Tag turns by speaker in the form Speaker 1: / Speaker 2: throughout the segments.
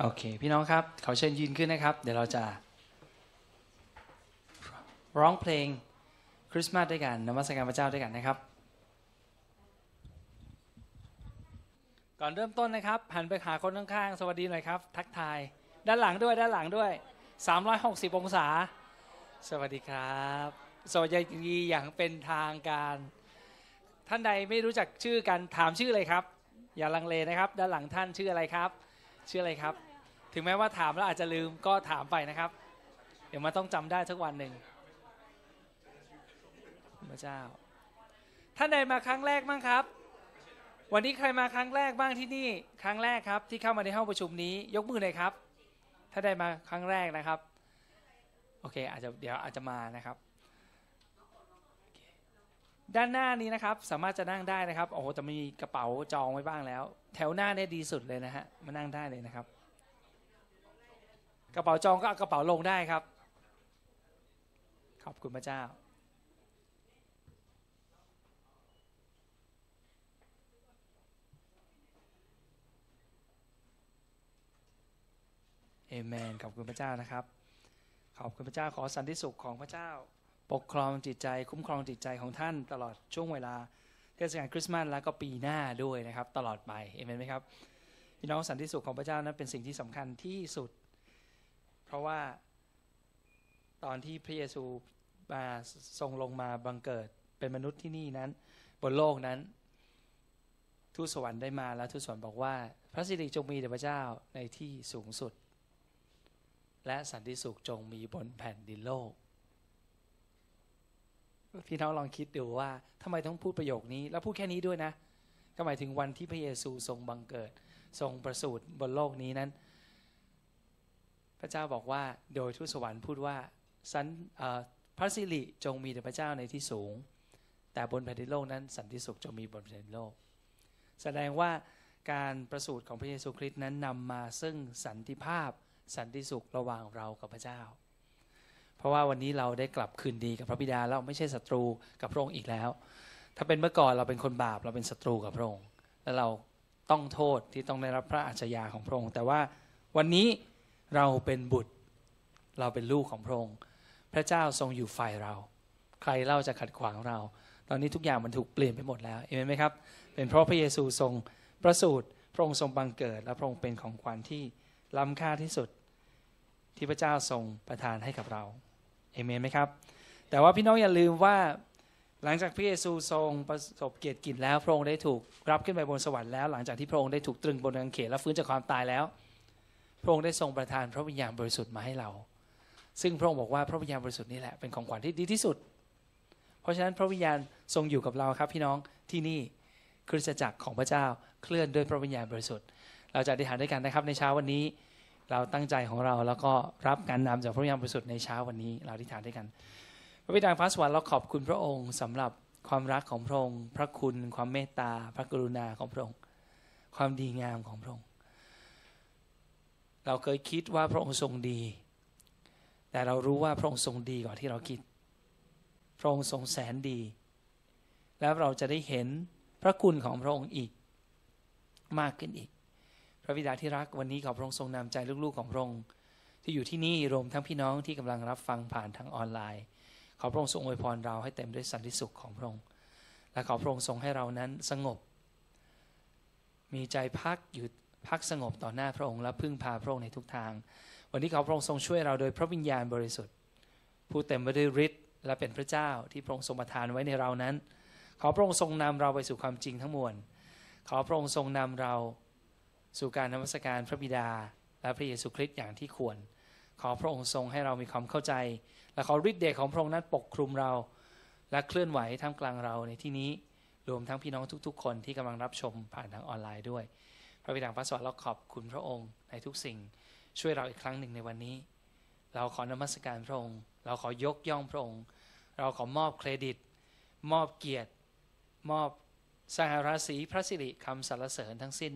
Speaker 1: โอเค พี่น้องครับขอเชิญยืนขึ้นนะครับ เดี๋ยวเราจะ ร้องเพลงคริสต์มาสด้วยกันนมัสการพระเจ้าด้วยกันนะครับ ก่อนเริ่มต้นนะครับหันไปหาคนข้างๆ สวัสดีหน่อยครับ ทักทาย ด้านหลังด้วยด้านหลังด้วย 360 องศา สวัสดีครับ สวัสดีอย่างเป็นทางการ ท่านใดไม่รู้จักชื่อกันถามชื่อเลยครับ อย่าลังเลนะครับ ด้านหลังท่านชื่ออะไรครับชื่ออะไรครับ ถึงแม้ว่าถามแล้วอาจจะลืมก็ถามไปนะครับ เดี๋ยวมันต้องจำได้สักวันหนึ่งพระเจ้า ท่านใดมาครั้งแรกบ้างครับ วันนี้ใครมาครั้งแรกบ้างที่นี่ครั้งแรกครับ ที่เข้ามาในห้องประชุมนี้ ยกมือหน่อยครับ ถ้าได้มาครั้งแรกนะครับ โอเค อาจจะเดี๋ยวอาจจะมานะครับด้านหน้านี้นะครับสามารถจะนั่งได้นะครับโอ้โหแต่มีกระเป๋าจองไว้บ้างแล้ว แถวหน้าเนี่ยดีสุดเลยนะฮะมานั่งได้เลยนะครับ กระเป๋าจองก็เอากระเป๋าลงได้ครับ ขอบคุณพระเจ้า เอเมน ขอบคุณพระเจ้านะครับ ขอบคุณพระเจ้าขอสันติสุขของพระเจ้า ปกครองจิตใจ คุ้มครองจิตใจของท่านตลอดช่วงเวลาเทศกาลคริสต์มาสแล้วก็ปีหน้าด้วยนะครับ ตลอดไปเอเมนไหมครับพี่น้องสันติสุขของพระเจ้านั้นเป็นสิ่งที่สำคัญที่สุด เพราะว่าตอนที่พระเยซูมาทรงลงมาบังเกิดเป็นมนุษย์ที่นี่นั้น บนโลกนั้น ทูตสวรรค์ได้มาแล้วทูตสวรรค์บอกว่า พระสิริจงมีแด่พระเจ้าในที่สูงสุด และสันติสุขจงมีบนแผ่นดินโลก พี่น้องลองคิดดูว่าทำไมต้องพูดประโยคนี้ แล้วพูดแค่นี้ด้วยนะ ก็หมายถึงวันที่พระเยซูทรงบังเกิด ทรงประสูติบนโลกนี้นั้น พระเจ้าบอกว่าโดยทูตสวรรค์พูดว่าสันพระสิริจงมีแด่พระเจ้าในที่สูง แต่บนแผ่นดินโลกนั้น สันติสุขจงมีบนแผ่นดินโลก แสดงว่าการประสูติของพระเยซูคริสต์นั้นนำมาซึ่งสันติภาพสันติสุขระหว่างเรากับพระเจ้า เพราะว่าวันนี้เราได้กลับคืนดีกับพระบิดาแล้วไม่ใช่ศัตรูกับพระองค์อีกแล้ว ถ้าเป็นเมื่อก่อนเราเป็นคนบาปเราเป็นศัตรูกับพระองค์ และเราต้องโทษที่ต้องได้รับพระอาชญาของพระองค์ แต่ว่าวันนี้ เราเป็นบุตร เราเป็นลูกของพระองค์ พระเจ้าทรงอยู่ฝ่ายเรา ใครเล่าจะขัดขวางเรา ตอนนี้ทุกอย่างมันถูกเปลี่ยนไปหมดแล้วเห็นไหมครับ เป็นเพราะพระเยซูทรงประสูติพระองค์ทรงบังเกิด และพระองค์เป็นของขวัญที่ล้ำค่าที่สุด ที่พระเจ้าทรงประทานให้กับเราเอเมนไหมครับ แต่ว่าพี่น้องอย่าลืมว่าหลังจากพระเยซูทรงประสบเกียรติกิจแล้วพระองค์ได้ถูกรับขึ้นไปบนสวรรค์แล้ว หลังจากที่พระองค์ได้ถูกตรึงบนกางเขนและฟื้นจากความตายแล้ว ระองค์ได้ทรงประทานพระวิญญาณบริสุทธิ์มาให้เรา ซึ่งพระองค์บอกว่าพระวิญญาณบริสุทธิ์นี่แหละเป็นของขวัญที่ดีที่สุด เพราะฉะนั้นพระวิญญาณทรงอยู่กับเราครับพี่น้องที่นี่คริสตจักรของพระเจ้าเคลื่อนด้วยพระวิญญาณบริสุทธิ์ เราจะอธิษฐานด้วยกันนะครับในเช้าวันนี้ เราตั้งใจของเราแล้วก็รับการนำจากพระวิญญาณบริสุทธิ์ในเช้าวันนี้ เราอธิษฐานด้วยกัน พระบิดาฟ้าสวรรค์เราขอบคุณพระองค์สำหรับความรักของพระองค์ พระคุณ ความเมตตา พระกรุณาของพระองค์ ความดีงามของพระองค์ เราเคยคิดว่าพระองค์ทรงดี แต่เรารู้ว่าพระองค์ทรงดีกว่าที่เราคิด พระองค์ทรงแสนดี แล้วเราจะได้เห็นพระคุณของพระองค์อีก มากขึ้นอีก พระบิดาที่รักวันนี้ขอพระองค์ทรงนำใจลูกๆของพระองค์ที่อยู่ที่นี่รวมทั้งพี่น้องที่กำลังรับฟังผ่านทางออนไลน์ ขอพระองค์ทรงอวยพรเราให้เต็มด้วยสันติสุขของพระองค์ และขอพระองค์ทรงให้เรานั้นสงบ มีใจพักอยู่ พักสงบต่อหน้าพระองค์และพึ่งพาพระองค์ในทุกทาง วันนี้ขอพระองค์ทรงช่วยเราโดยพระวิญญาณบริสุทธิ์ ผู้เต็มไปด้วยฤทธิ์และเป็นพระเจ้าที่พระองค์ทรงประทานไว้ในเรานั้น ขอพระองค์ทรงนำเราไปสู่ความจริงทั้งมวล ขอพระองค์ทรงนำเราสู่การนมัสการพระบิดา และพระเยซูคริสต์อย่างที่ควร ขอพระองค์ทรงให้เรามีความเข้าใจ และขอฤทธิ์เดชของพระองค์นั้นปกคลุมเรา และเคลื่อนไหวท่ามกลางเราในที่นี้รวมทั้งพี่น้องทุกๆ คนที่กำลังรับชมผ่านทางออนไลน์ด้วย พระบิดาพระสวรรค์เราขอบคุณพระองค์ในทุกสิ่งช่วยเราอีกครั้งหนึ่งในวันนี้ เราขอนมัสการพระองค์ เราขอยกย่องพระองค์ เราขอมอบเครดิต มอบเกียรติ มอบสหราศีพระสิริคำสรรเสริญทั้งสิ้น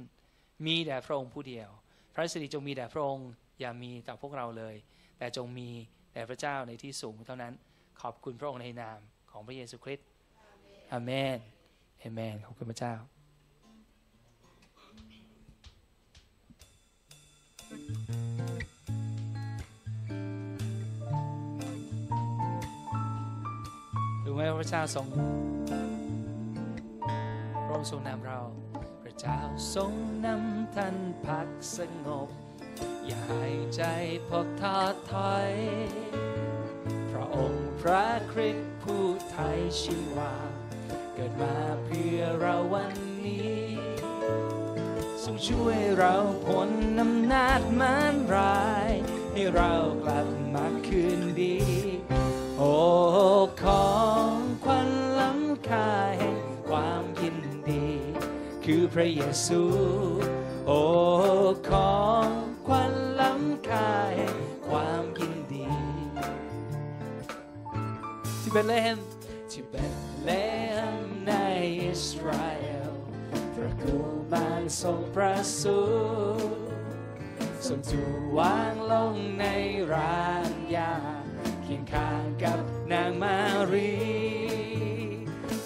Speaker 1: มีแด่พระองค์ผู้เดียว พระสิริจงมีแด่พระองค์อย่ามีต่อพวกเราเลย แต่จงมีแด่พระเจ้าในที่สูงเท่านั้นขอบคุณพระองค์ในนามของพระเยซูคริสต์อาเมนเอเมนขอบคุณพระเจ้า
Speaker 2: รู้
Speaker 1: ไหมพระเจ้าทรงพระองค์ทรงนำเรา พระเจ้าทรงนำท่านพักสงบ อย่าหายใจพบท้อถอยพระองค์พระคริสต์ผู้ไทยชีวา เกิดมาเพื่อเราวันนี้ งช่วยเราพ้นอำนาจมารร้าย ให้เรากลับมาคืนดี โอ้ของขวัญล้ำค่าแห่งความยินดี คือพระเยซู โอ้ของขวัญล้ำค่าแห่งความยินดี ที่เบธเลเฮมที่เบธเลเฮมในอิสราเอลพระกุ มารทรงประสูติทรงถูกวางลงในร้านยาเคียงข้างกับนางมารี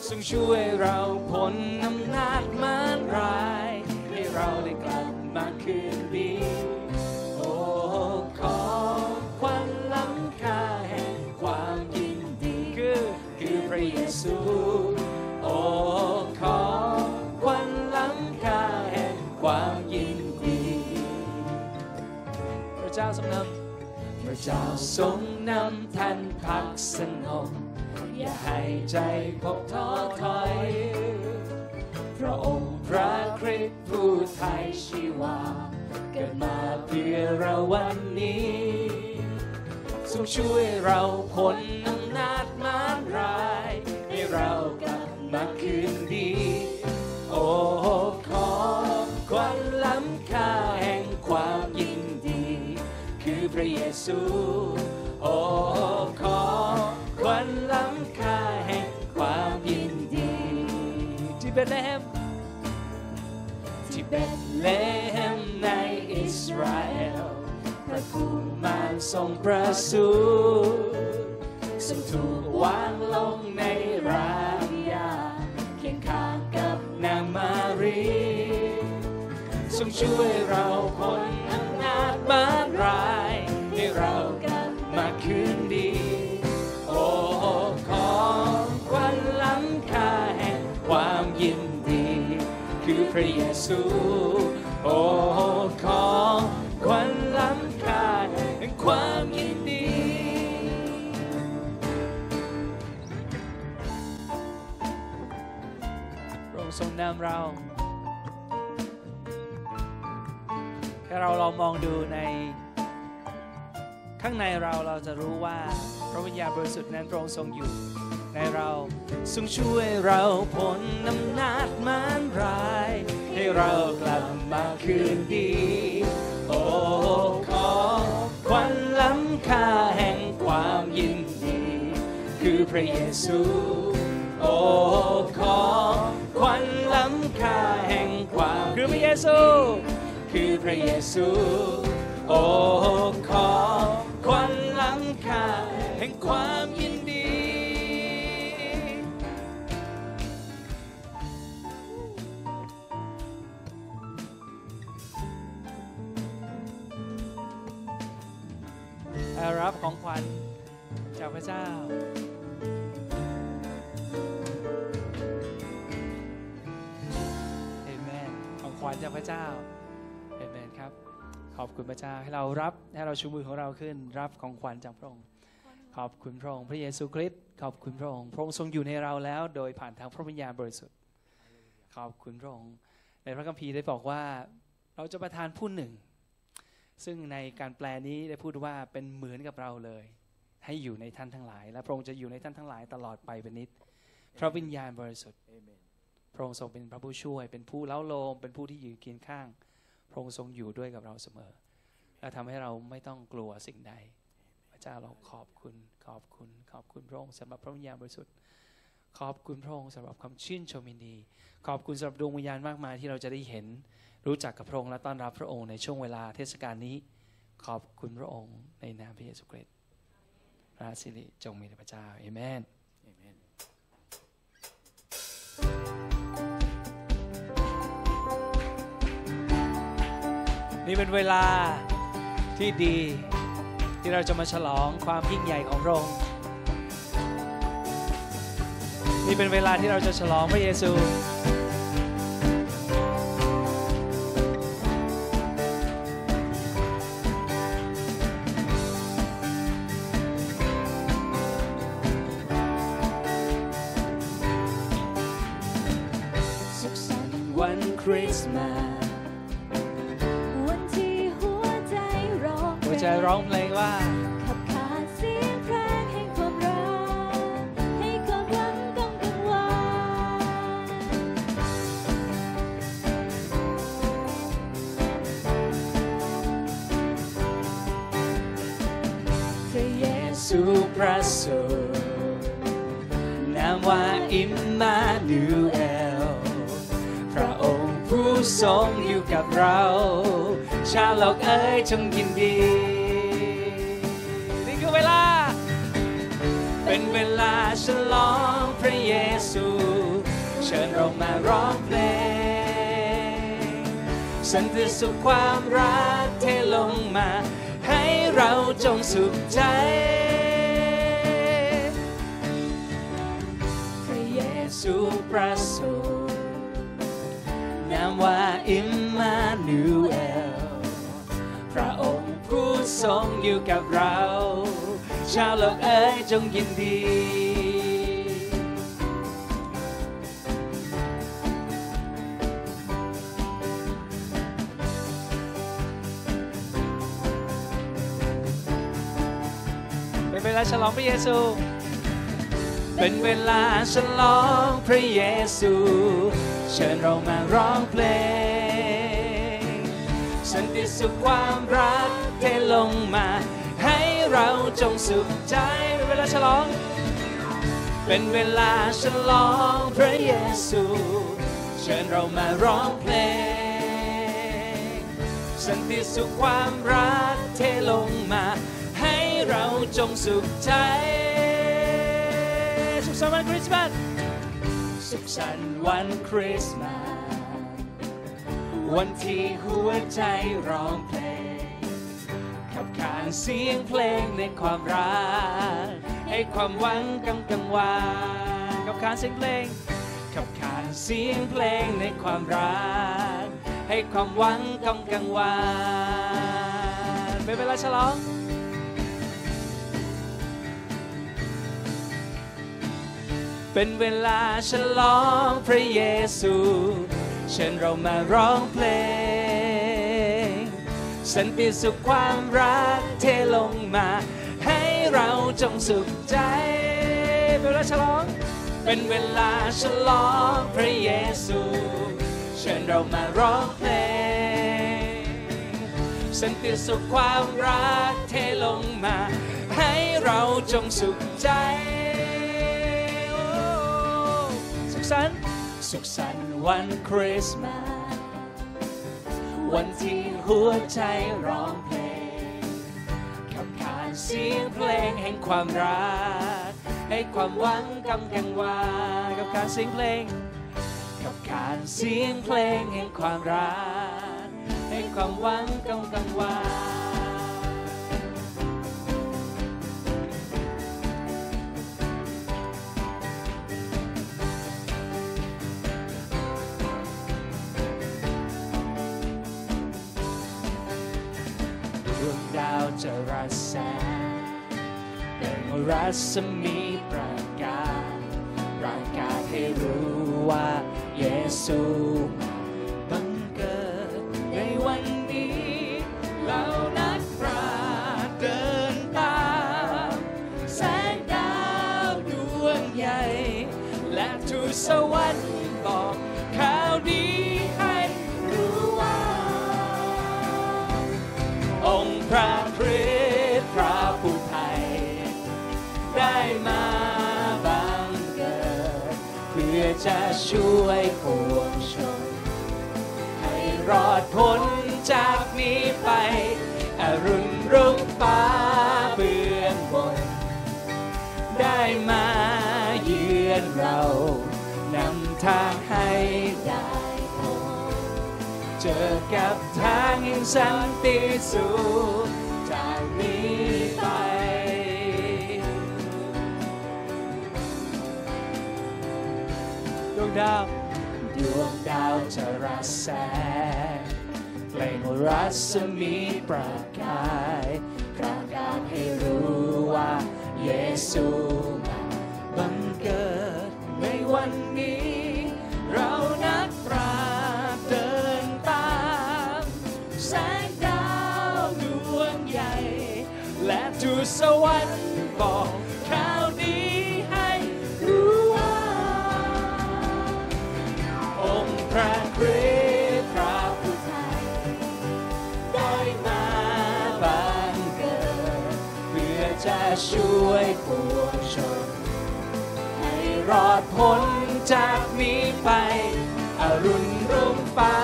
Speaker 1: ทรงช่วยเราพ้นอำนาจมารร้ายให้เราได้กลับมาคืนดีโอ้ขอขวัญล้ำค่าแห่งความยินดีคือคือพระเยซู เจ้าทรงนำพระเจ้าทรงนำท่านพักสงบอย่าให้ใจพบท้อถอย พระองค์พระคริสต์ผู้ไทยชีวา เกิดมาเพื่อเราวันนี้ทรงช่วยเราพ้นอำนาจมารร้าย ให้เรากลับมาคืนดี โอ้ขอควันล้ำค่าแห่งความยินดีคือ พระเยซูโอ้ขอควันล้ำค่าแห่งความยินดีที่เบธเลเฮมที่เบธเลเฮมในอิสราเอลพระกุมาทรงประสูติทรงถูกวางลงในรางยาเคียงข้างกับนางมารีทรงช่วยเราพ้นอำนาจบานร้าย เรากลับมาคืนดี โอ้ของควันล้ำค่าแห่งความยินดี คือพระเยซู โอ้ของควันล้ำค่าแห่งความยินดีพระองค์ทรงนำเราถ้าเราลองมองดูใน ข้างในเราเราจะรู้ว่าพระวิญญาณบริสุทธิ์นั้นพระองค์ทรงอยู่ ในเราทรงช่วยเราพ้นอำนาจมารร้าย ให้เรากลับมาคืนดี โอ้ขอควันล้ำค่าแห่งความยินดี คือพระเยซู โอ้ขอควันล้ำค่าแห่งความคือพระเยซู คือพระเยซู โอ้ขอ ควันล้ำค่าแห่งความยินดี รับของขวัญจากพระเจ้าเอเมนของขวัญจากพระเจ้าเอเมนครับ ขอบคุณพระเจ้าให้เรารับให้เราชูมือของเราขึ้น รับของขวัญจากพระองค์ ขอบคุณพระองค์พระเยซูคริสต์ขอบคุณพระองค์พระองค์ทรงอยู่ในเราแล้ว โดยผ่านทางพระวิญญาณบริสุทธิ์ ขอบคุณพระองค์ในพระคัมภีร์ได้บอกว่าเราจะประทานผู้หนึ่ง ซึ่งในการแปลนี้ได้พูดว่าเป็นเหมือนกับเราเลย ให้อยู่ในท่านทั้งหลาย และพระองค์จะอยู่ในท่านทั้งหลายตลอดไปเป็นนิดพระวิญญาณบริสุทธิ์พระองค์ทรงเป็นพระผู้ช่วย เป็นผู้เล้าโลมเป็นผู้ที่อยืนเคียงข้าง ระองค์ทรงอยู่ด้วยกับเราเสมอ และทำให้เราไม่ต้องกลัวสิ่งใด พระเจ้าเราขอบคุณขอบคุณขอบคุณพระองค์สำหรับพระวิญญาณบริสุทธิ์ขอบคุณพระองค์สำหรับคำชื่นชมยินดี ขอบคุณสำหรับดวงวิญญาณมากมายที่เราจะได้เห็น รู้จักกับพระองค์และต้อนรับพระองค์ในช่วงเวลาเทศกาลนี้ ขอบคุณพระองค์ในนามพระเยซูคริสต์พระสิริจงมีแด่พระเจ้าเอเมน นี่เป็นเวลาที่ดีที่เราจะมาฉลองความยิ่งใหญ่ของพระองค์นี่เป็นเวลาที่เราจะฉลองพระเยซู ชิญเรามาร้องเพลงสันติสุขความรักเทลงมา ให้เราจงสุขใจพระเยซูประสูตินามว่าอิมมานูเอลพระองค์ผู้ทรงอยู่กับเรา ชาวโลกเอ้ยจงยินดี ฉลองพระเยซู เป็นเวลาฉลองพระเยซู เชิญเรามาร้องเพลง สันติสุขความรักเทลงมา ให้เราจงสุขใจเป็นเวลาฉลอง เป็นเวลาฉลองพระเยซู เชิญเรามาร้องเพลง สันติสุขความรักเทลงมา เราจงสุขใจ สุขสันต์วันคริสต์มาส สุขสันต์วันคริสต์มาส วันที่หัวใจร้องเพลง ขับขานเสียงเพลงในความรัก ให้ความหวังกำกังวานขับขานเสียงเพลง ขับขานเสียงเพลงในความรัก ให้ความหวังกำกังวานเป็นเวลาฉลอง เป็นเวลาฉลองพระเยซูเชิญเรามาร้องเพลง สันติสุขความรักเทลงมา ให้เราจงสุขใจ เป็นเวลาฉลอง เป็นเวลาฉลองพระเยซู เชิญเรามาร้องเพลง สันติสุขความรักเทลงมา ให้เราจงสุขใจ ขสันต์สุขสันต์วันคริสต์มาสวันที่หัวใจร้องเพลงขับขานเสียงเพลงแห่งความรัก ให้ความหวังกำกังวานกับการเสียงเพลง กับการเสียงเพลงแห่งความรัก ให้ความหวังกำกังวา รัศมีประกาศประกาศให้รู้ว่าเยซู ช่วยปวงชน ให้รอดพ้นจากนี้ไป อรุณรุ่งฟ้าเปื้อนบน ได้มาเยือนเรา นำทางให้ได้พบเจอกับทางแห่งสันติสุข ดาวจะรัสแสงเปล่งรัศมีประกายประกาศให้รู้ว่าเยซูมาบังเกิดในวันนี้ เรานักปราบเดินตามแสงดาวดวงใหญ่ และทูตสวรรค์บอก ช่วยปวงชน ให้รอดพ้นจากนี้ไป อรุณรุ่งฟ้า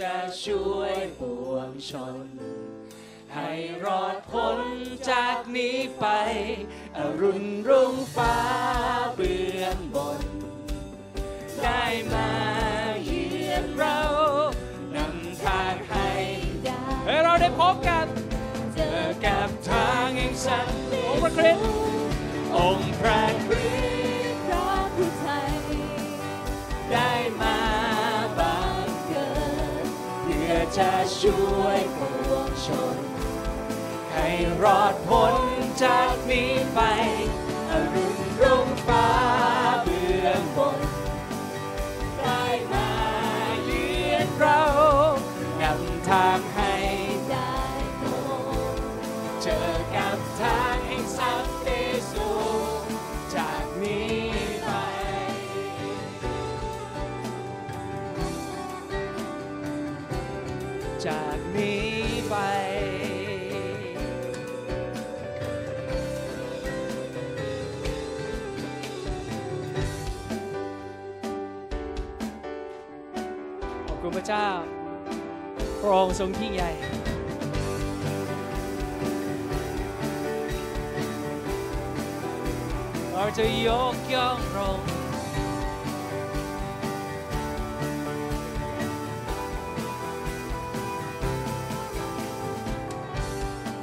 Speaker 1: จะช่วยปวงชน ให้รอดพ้นจากนี้ไป อรุณรุ่งฟ้าเบื้องบน ได้มาเยียมเรานำทางให้
Speaker 2: ได้
Speaker 1: ให้เราได้พบกัน
Speaker 2: เจอ
Speaker 1: อกับทางแห่งสันติองค์พระคริสต์องค์พระคริสต์ จะช่วยปวงชน ให้รอดพ้นจากนี้ไปอรุณรุ่งฟ้าเบื้องบนได้มาเยือนเรานำทางให้
Speaker 2: ได้พบ
Speaker 1: เจอกับทาง เจ้าพระองค์ทรงยิ่งใหญ่เราจะยกย่องพระองค์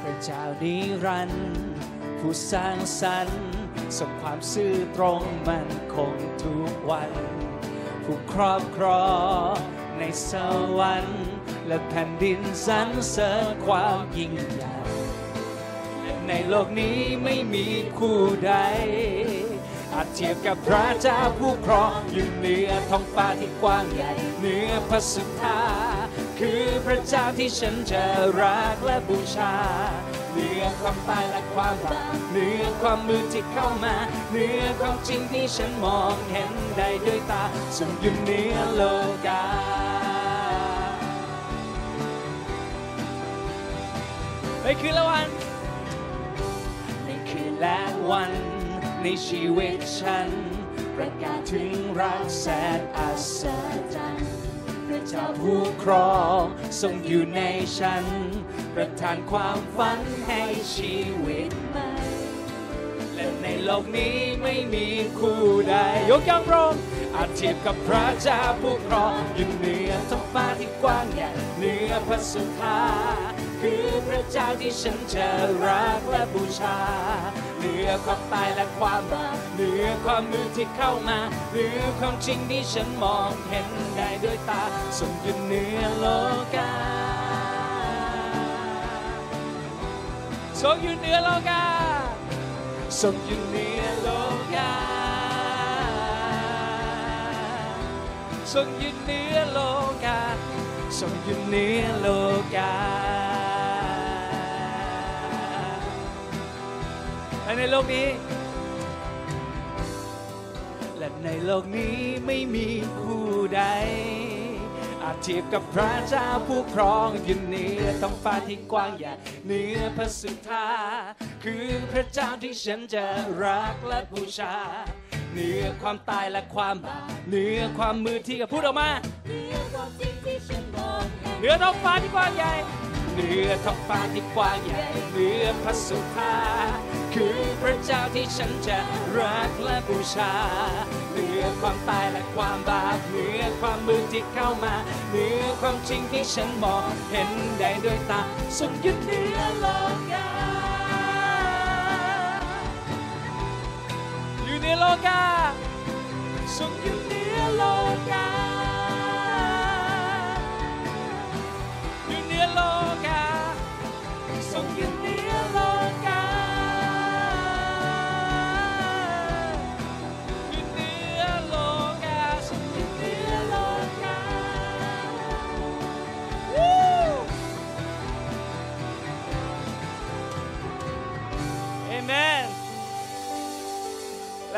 Speaker 1: พระเจ้านิรันดร์ผู้สร้างสรรค์ส่งความซื่อตรงมันคงทุกวัน ผู้ครอบครอง ในสวรรค์ และแผ่นดินสรรเสริญความยิ่งใหญ่ในโลกนี้ไม่มีคู่ใด อาจเทียบกับพระเจ้าผู้ครองอยู่เหนือท้องฟ้าที่กว้างใหญ่เหนือพระสุธาคือพระเจ้าที่ฉันจะรักและบูชาเหนือความตายและความบาปเหนือความมืดที่เข้ามาเหนือความจริงที่ฉันมองเห็นได้ด้วยตาทรงอยู่เหนือโลกา ในคืนละวัน ในคืนและวัน ในชีวิตฉัน ประกาศถึงรักแสนอัศจรรย์พระเจ้าผู้ครองทรงอยู่ในฉัน ประทานความฝันให้ชีวิต
Speaker 2: ใหม่
Speaker 1: และในโลกนี้ไม่มีคู่ใดยกย่องพระองค์อาจเทียบกับพระเจ้าผู้ครองอยู่เหนือท้องฟ้าที่กว้างใหญ่เหนือพระสุธา คือพระเจ้าที่ฉันจะรักและบูชาเหนือความตายและความบาปเหนือความมืดที่เข้ามาเหนือความจริงที่ฉันมองเห็นได้ด้วยตาทรงอยู่เหนือโลกาทรงอยู่เหนือโลกาทรงอยู่เหนือโลกาทรงอยู่เหนือโลกาทรงอยู่เหนือโลกา และในโลกนี้ และในโลกนี้ไม่มีคู่ใด อาจเทียบกับพระเจ้าผู้ครองอยู่เหนือท้องฟ้าที่กว้างใหญ่เหนือพระสุธา คือพระเจ้าที่ฉันจะรักและบูชาเหนือความตายและความบาปเหนือความมือที่กับพูดออกมา
Speaker 2: เหนือท้อง
Speaker 1: ฟ้าที่กว้างใหญ่เหนือท้องฟ้าที่กว้างใหญ่เหนือพระสุธา คือพระเจ้าที่ฉันจะรักและบูชาเหนือความตายและความบาปเหนือความมืดที่เข้ามาเหนือความจริงที่ฉันมองเห็นได้ด้วยตาทรงยึดเหนือโลกาอยู่เหนือโลกาทรงยู่เหนือโลกา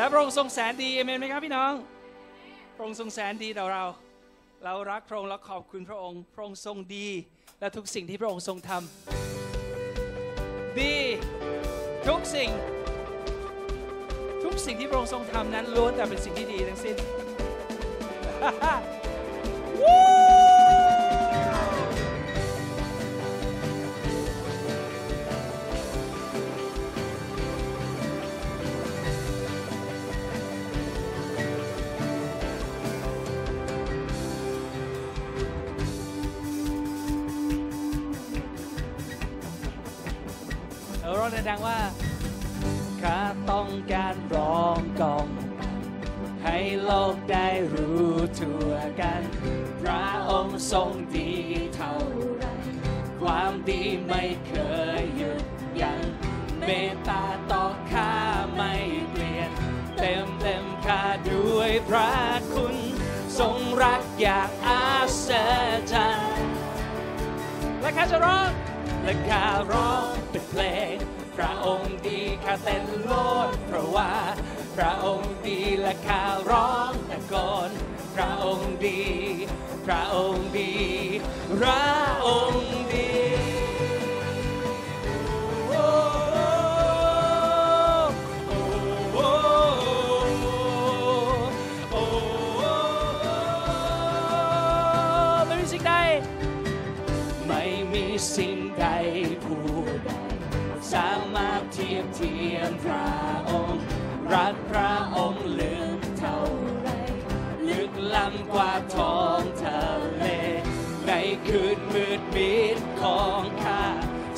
Speaker 1: พระองค์ทรงแสนดีเอเมนไหมครับพี่น้อง พระองค์ทรงแสนดีต่อเรา เรารักพระองค์และขอบคุณพระองค์ พระองค์ทรงดี และทุกสิ่งที่พระองค์ทรงทำดีทุกสิ่ง ทุกสิ่งที่พระองค์ทรงทำนั้นล้วนแต่เป็นสิ่งที่ดีทั้งสิ้นวู้ เราร้องดังว่าข้าต้องการร้องกอง ให้โลกได้รู้ทั่วกัน พระองค์ทรงดีเท่าไรความดีไม่เคยหยุดยัง้งเมตตาต่อข้าไม่เปลี่ยน เต็มเต็มข้าด้วยพระคุณ ทรงรักอย่างอาศจรรย์และข้าจะร้องและข้าร้องเป็นเพลง พระองค์ดีข้าเต้นโลดเพราะว่า พระองค์ดีและข้าร้องตะโกนพระองค์ดี พระองค์ดี พระองค์ ทียบเทียมพระองค์ รักพระองค์ลึกเท่าไร ลึกล้ำกว่าท้องทะเล ในคืนมืดมิดของข้า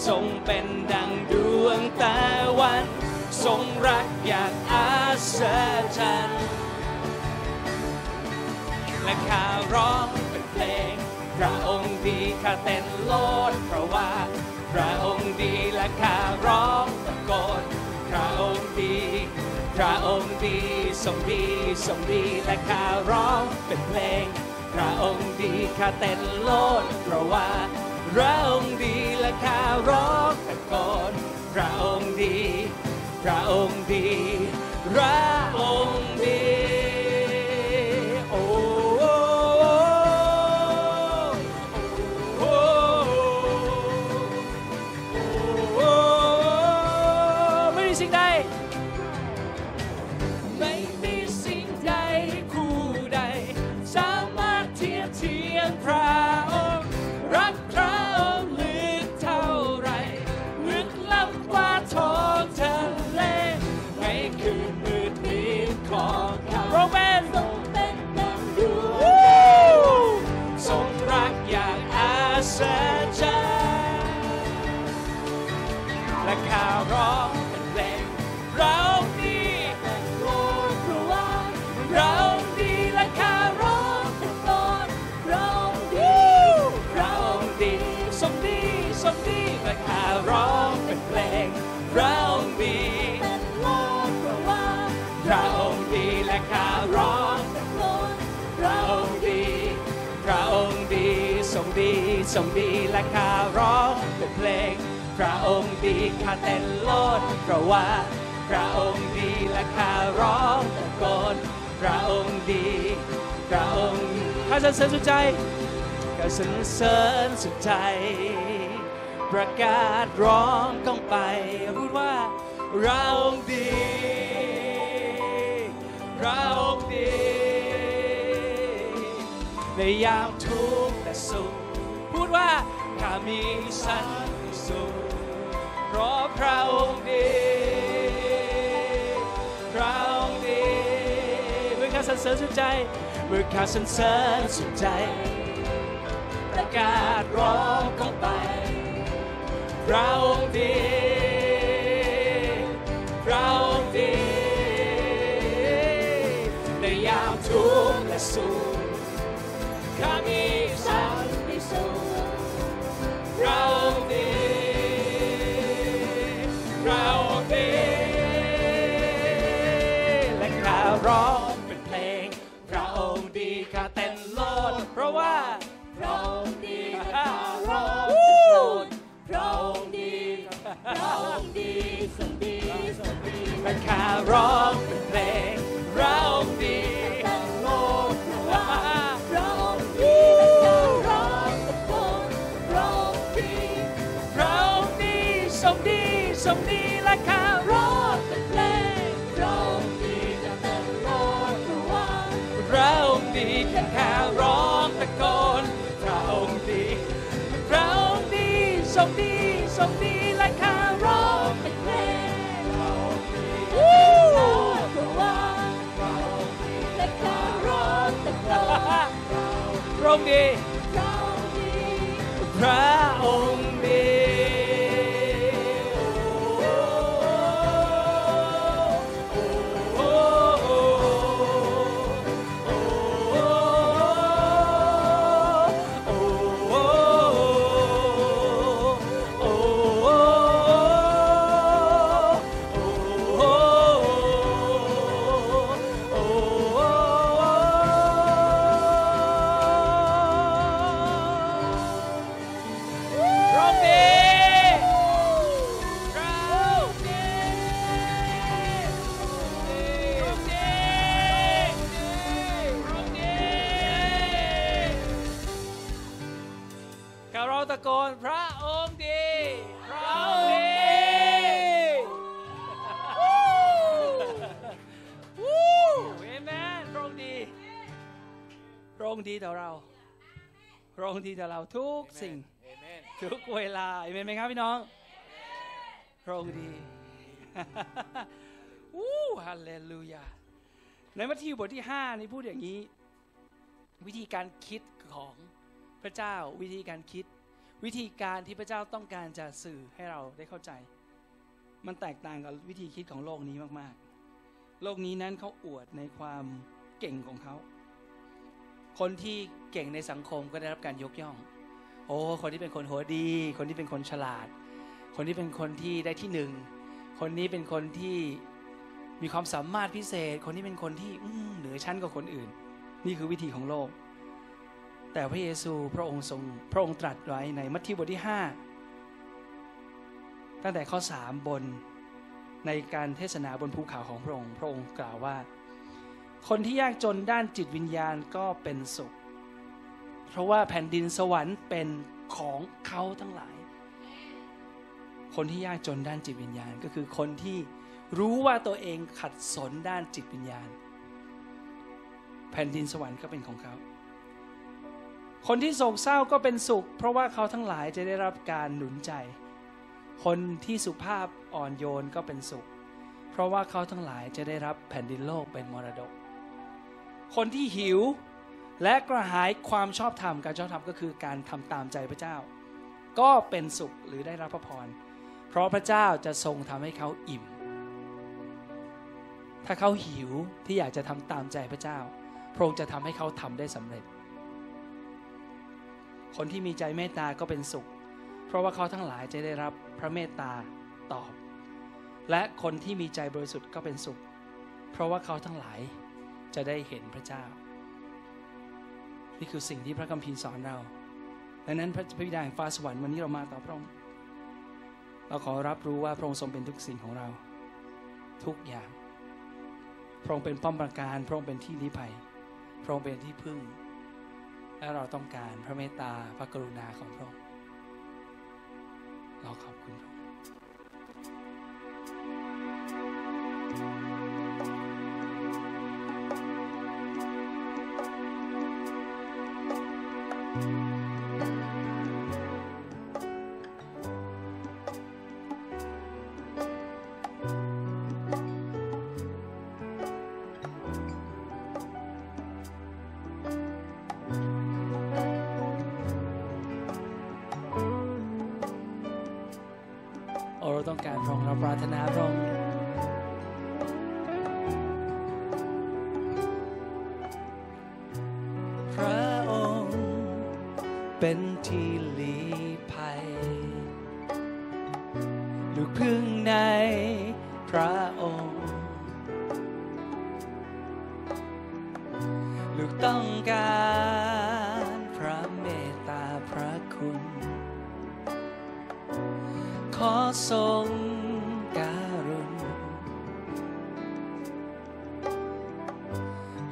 Speaker 1: ทรงเป็นดังดวงตะวัน ทรงรักอย่างอาศจรรย์และข้าร้องเป็นเพลง พระองค์ดีข้าเต้นโลดเพราะว่า พระองค์ดีและข้าร้อง กนพระองค์ดี พระองค์ดีทรงดีทรงดีและข้าร้องเป็นเพลง พระองค์ดีข้าเต้นโลดเพราะว่า พระองค์ดีและข้าร้องตะโกนพระองค์ดี พระองค์ดี พระองค์ดี ทรงดีและข้าร้องเป็นเพลง
Speaker 2: พระ
Speaker 1: องค์ดีข้าเต้นโลดเพราะว่า พระองค์ดีและข้าร้องตะโกนพระองค์ดี พระองค์ข้าจะเสริญสุดใจก็สรรเสริญสุดใจ ประกาศร้องก้องไปพูดว่าเราดีเราดีในยามทุกข์และสุข พูดว่าข้ามีสันติสุขเพราะพระองค์ดีพระองค์ดีเมื่อข้าสรรเสริญสุดใจเมื่อข้าสรรเสริญสุดใจ ประกาศร้องก้องไปเราดีเราดีในยามทุกข์และสุขข้ามี เราดีเราดีและข้าร้องเป็นเพลงพระองค์ดีข้าเต้นโลดเพราะว่า
Speaker 2: พระองค์ดีข้าร้อง
Speaker 1: วู้
Speaker 2: โปรดพระองค์ดีพระองค์ดีทรงดีทรงดี
Speaker 1: และข้าร้องเป็นเพลง เราดี
Speaker 2: รงดีและข้าร้ออง
Speaker 1: เป็
Speaker 2: นเพลงพระองค์ดีและแต่โลกเพราะว่า
Speaker 1: เราดีและข้าร้องตะโกนเราดีเราดีทรงดีทรงดีและข้าร้อ
Speaker 2: องเป็นเพลง
Speaker 1: วู้
Speaker 2: เพราะว่าและข้าร้องตะโกน
Speaker 1: พระองดี
Speaker 2: พระองดี
Speaker 1: พระองค์ งค์ดีต่อเราทุกสิ่งทุกเวลาเอเมนไหมครับพี่น้องพระองค์ดีวู้ฮาเลลูยาในมัทธิวบทที่ 5 นี่พูดอย่างนี้ วิธีการคิดของพระเจ้าวิธีการคิด วิธีการที่พระเจ้าต้องการจะสื่อให้เราได้เข้าใจ มันแตกต่างกับวิธีคิดของโลกนี้มาก ๆ โลกนี้นั้นเขาอวดในความเก่งของเขา คนที่เก่งในสังคมก็ได้รับการยกย่อง โอ้ คนที่เป็นคนหัวดี คนที่เป็นคนฉลาด คนที่เป็นคนที่ได้ที่หนึ่ง คนนี้เป็นคนที่มีความสามารถพิเศษ คนนี้เป็นคนที่เหนือชั้นกว่าคนอื่น นี่คือวิธีของโลก แต่พระเยซูพระองค์ทรงพระองค์ตรัสไว้ในมัทธิวบทที่ 5 ตั้งแต่ข้อ 3 บนในการเทศนาบนภูเขาของพระองค์ พระองค์กล่าวว่า คนที่ยากจนด้านจิตวิญญาณก็เป็นสุข เพราะว่าแผ่นดินสวรรค์เป็นของเขาทั้งหลาย คนที่ยากจนด้านจิตวิญญาณก็คือคนที่รู้ว่าตัวเองขัดสนด้านจิตวิญญาณ แผ่นดินสวรรค์ก็เป็นของเขา คนที่โศกเศร้าก็เป็นสุข เพราะว่าเขาทั้งหลายจะได้รับการหนุนใจ คนที่สุภาพอ่อนโยนก็เป็นสุข เพราะว่าเขาทั้งหลายจะได้รับแผ่นดินโลกเป็นมรดก คนที่หิว และกระหายความชอบธรรมการชอบธรรมก็คือการทำตามใจพระเจ้า ก็เป็นสุขหรือได้รับพระพร เพราะพระเจ้าจะทรงทำให้เขาอิ่ม ถ้าเขาหิวที่อยากจะทำตามใจพระเจ้า พระองค์จะทำให้เขาทำได้สำเร็จ คนที่มีใจเมตตาก็เป็นสุข เพราะว่าเขาทั้งหลายจะได้รับพระเมตตาตอบ และคนที่มีใจบริสุทธิ์ก็เป็นสุข เพราะว่าเขาทั้งหลาย จะได้เห็นพระเจ้า นี่คือสิ่งที่พระคัมภีร์สอนเราดังนั้นพระบิดาแห่งฟ้าสวรรค์วันนี้เรามาต่อพระองค์เราขอรับรู้ว่าพระองค์ทรงเป็นทุกสิ่งของเรา ทุกอย่าง พระองค์เป็นป้อมปราการ พระองค์เป็นที่ลี้ภัย พระองค์เป็นที่พึ่ง และเราต้องการพระเมตตาพระกรุณาของพระองค์เราขอบคุณพระ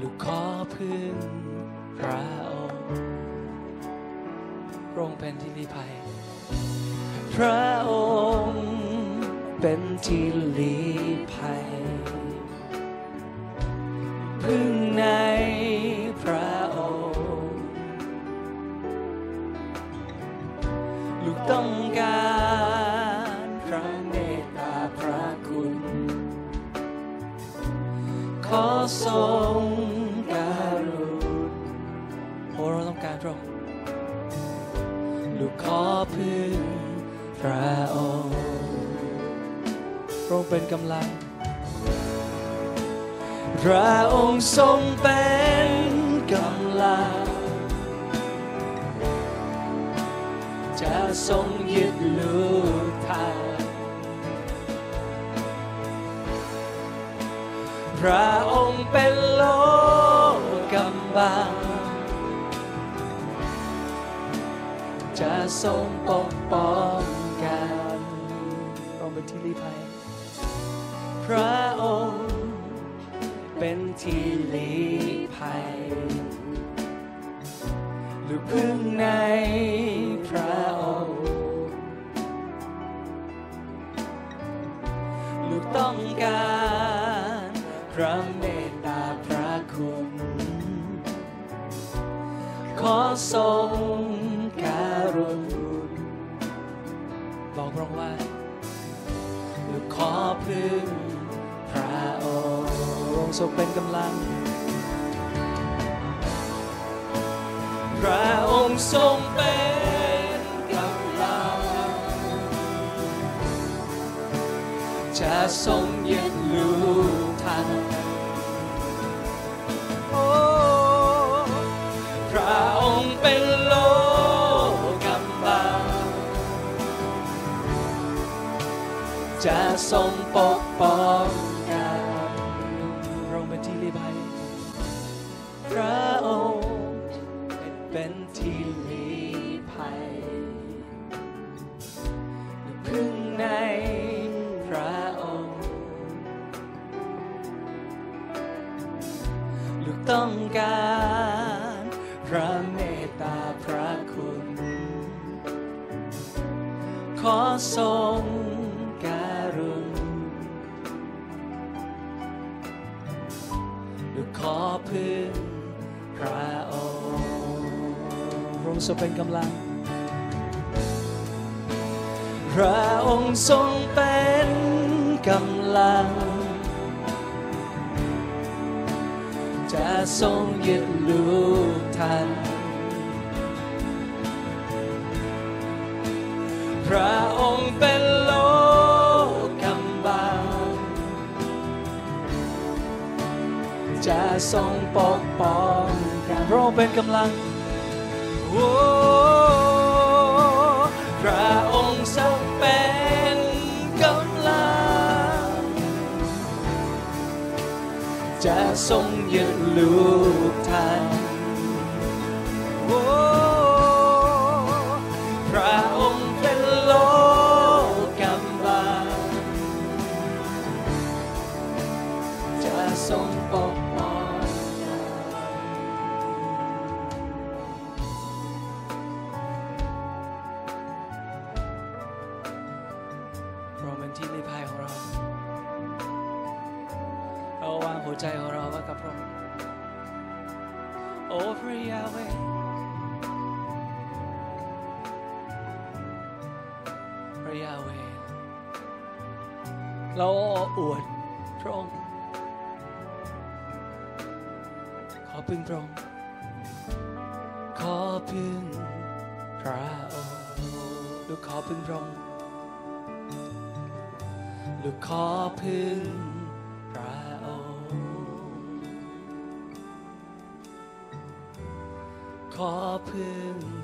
Speaker 1: ลูกขอพึ่งพระองค์พระองค์เป็นที่ลีภัย พระองค์เป็นที่ลีภัย พึ่ง เป็นกำลัง พระองค์ทรงเป็นกำลัง จะทรงยึดลูกทางพระองค์เป็นโลกำบัง จะทรงปกป้องกัน เราเป็นที่ลี้ภัย พระองค์ เป็นที่ลี้ภัยลูกพึ่งในพระองค์ลูกต้องการพระเมตตาพระคุณ ขอทรงการุณบอกพระองค์ว่าลูกขอพึ่ง ทรงเป็นกำลัง พระองค์ทรงเป็นกำลัง จะทรงยึดลูกท่านโอ้พระองค์เป็นโลกำบัง จะทรงปกป้อง เป็นกำลัง พระองค์ทรงเป็นกำลัง จะทรงยึดลูกท่านพระองค์เป็นโลกำบัง จะทรงปกป้องกันพระองค์เป็นกำลัง ทรงยึดลูกท่าน ขอพึ่ง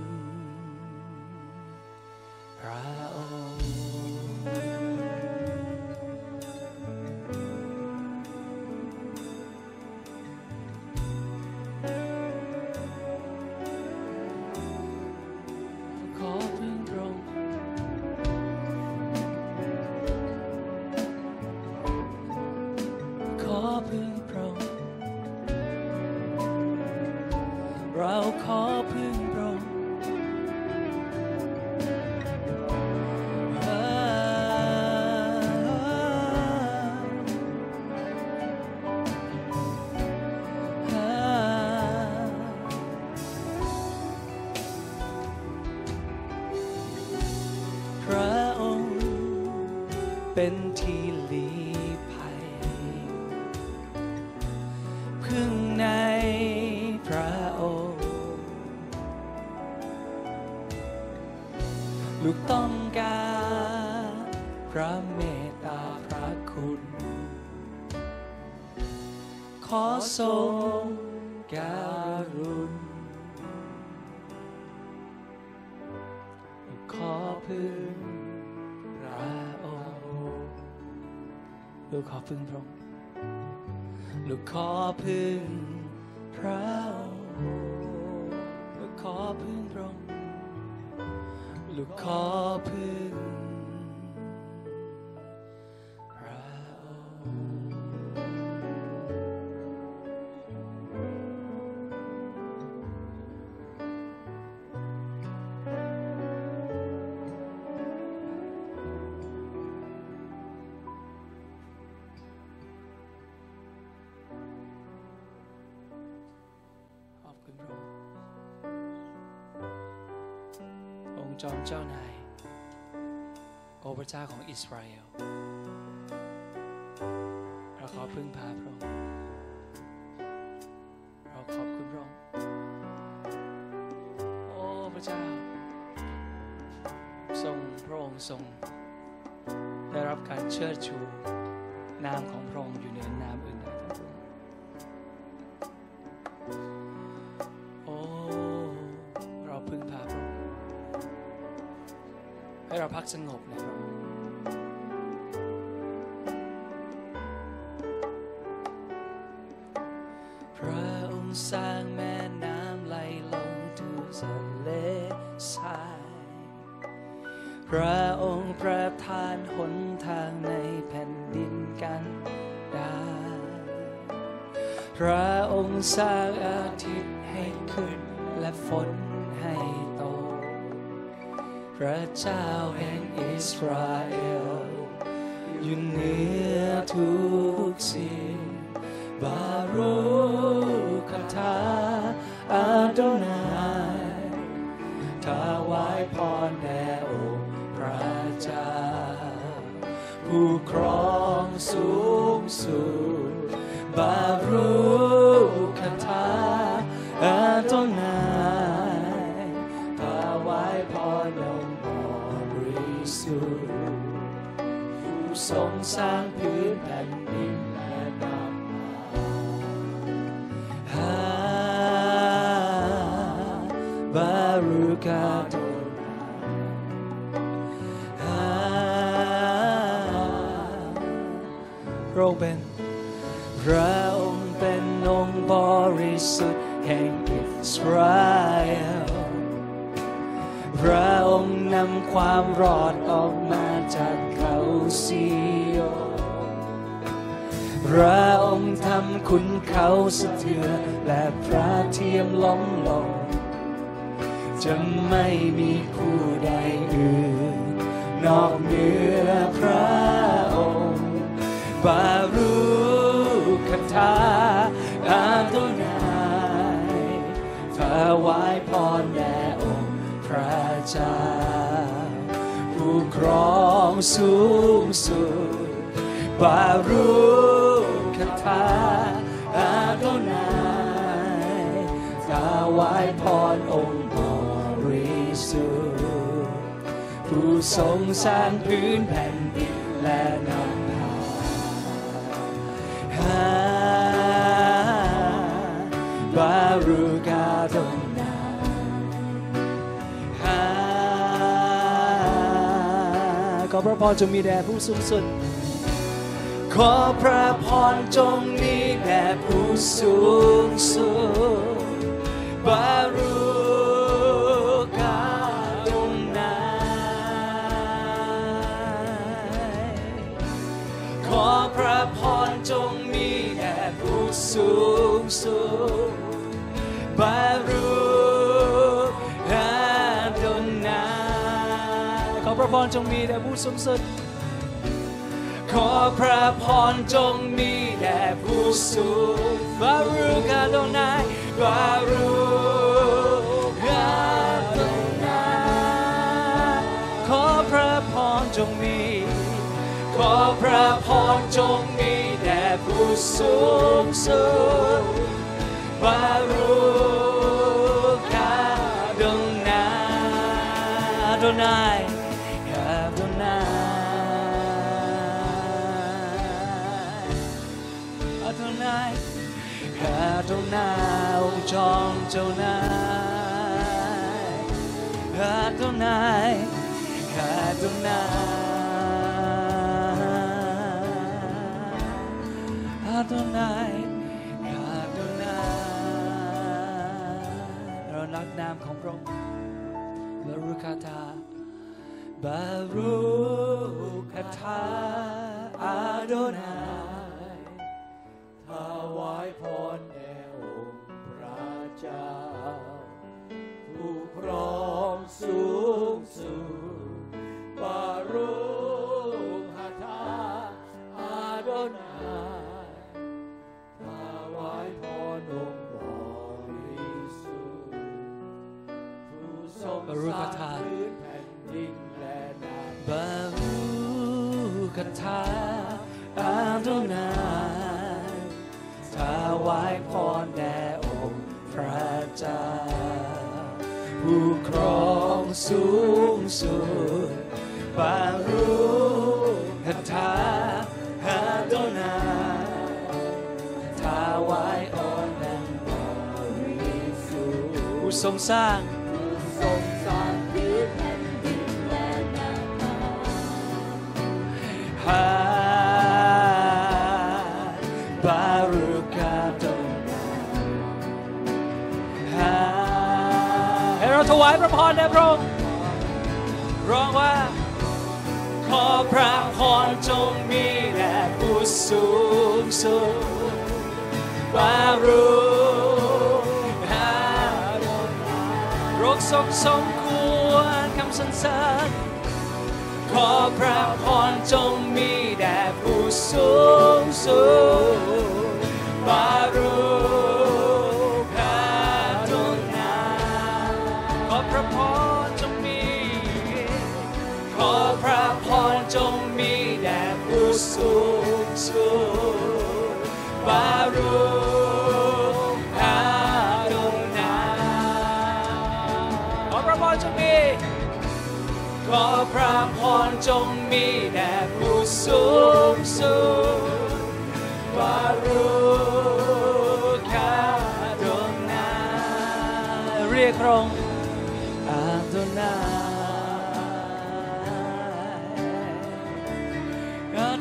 Speaker 1: fazendo droga. จอมเจ้านาย โอพระเจ้าของอิสราเอล เราขอพึ่งพาพระองค์ เราขอบคุณพระองค์ โอพระเจ้า ทรงพระองค์ทรง ได้รับการเชิดชู นามของพระองค์อยู่เหนือนามอื่นใด สงบนะครับพระองค์สร้างแม่น้ำไหลลงถึงทะเลทราย พระองค์ประทานหนทางในแผ่นดินกันดารพระองค์สร้างอาทิตย์ให้ขึ้นและฝนให้ตกพระเจ้า Israel. ถาอาโดนายถวายพรแด่องค์พระเจ้าผู้ครองสูงสุดบารุคทาอาโดนายถวายพรองค์บริสุทธิ์ผู้ทรงสร้างพื้นแผ่นดินและนา ขอพระพรจงมีแด่ผู้สูงสุด ขอพระพรจงมีแด่ผู้สูงสุดบารุกาดงนายขอพระพรจงมีแด่ผู้สูงสุด ขอพระพรจงมีแด่ผู้สูงสุด ขอพระพรจงมีแด่ผู้สูงบารุกาดงนายบารุกาดงนายขอพระพรจงมี ขอพระพรจงมีแด่ผู้สูงสุด บารุกาดงนาดนายคาดนายอาดนายคาดนายองค์จอมเจ้านายอาด รักนามของพระองค์บารุคาตาบารุคาตาอาโดนา
Speaker 3: ราถวายพระ
Speaker 1: พรแด่พระองค์ร้องว่า ขอพระพรจงมีแด่ผู้สูงสุดบารุฮาโดนาโรคสมสมควรคำสรรเสริญขอพระพรจงมีแด่ผู้สูงสุด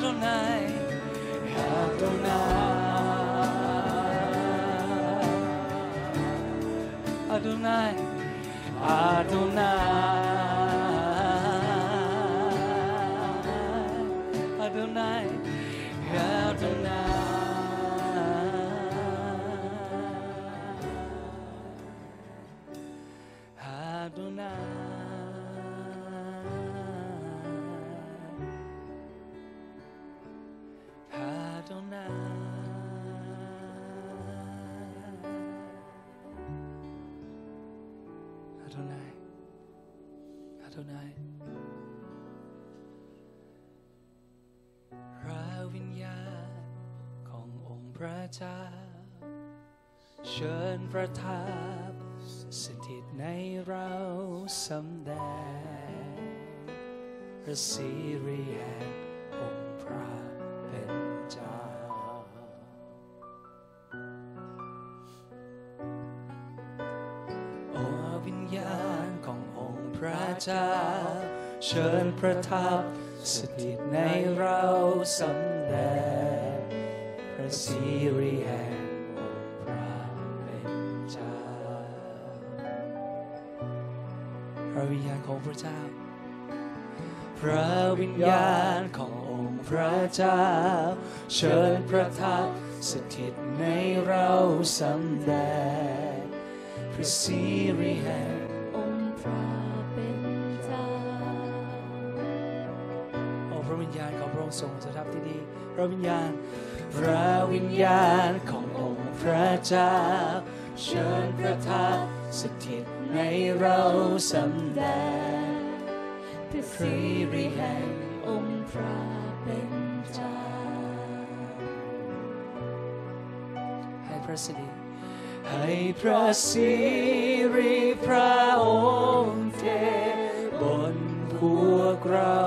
Speaker 1: Adonai, Adonai, Adonai, Adonai. สิริแห่งองค์พระเป็นเจ้า โอ้วิญญาณขององค์พระเจ้า เชิญประทับสถิตในเราสำแดงพระสิริแห่งองค์พระเป็นเจ้าพระวิญญาณของพระเจ้า ระวิญญาณขององค์พระเจ้า เชิญประทับสถิตในเราสำแดงพระสิริแห่ง
Speaker 2: องค์พระเป็นเจ้า
Speaker 1: โอ้พระวิญญาณของพระองค์ทรงสถิตที่นี่พระวิญญาณ พระวิญญาณขององค์พระเจ้า เชิญประทับสถิตในเราสำแดง
Speaker 2: สิริแห่งองค์พระเป็นเจ้า
Speaker 1: ให้พระสิริให้พระสิริพระองค์เทบนพวกเรา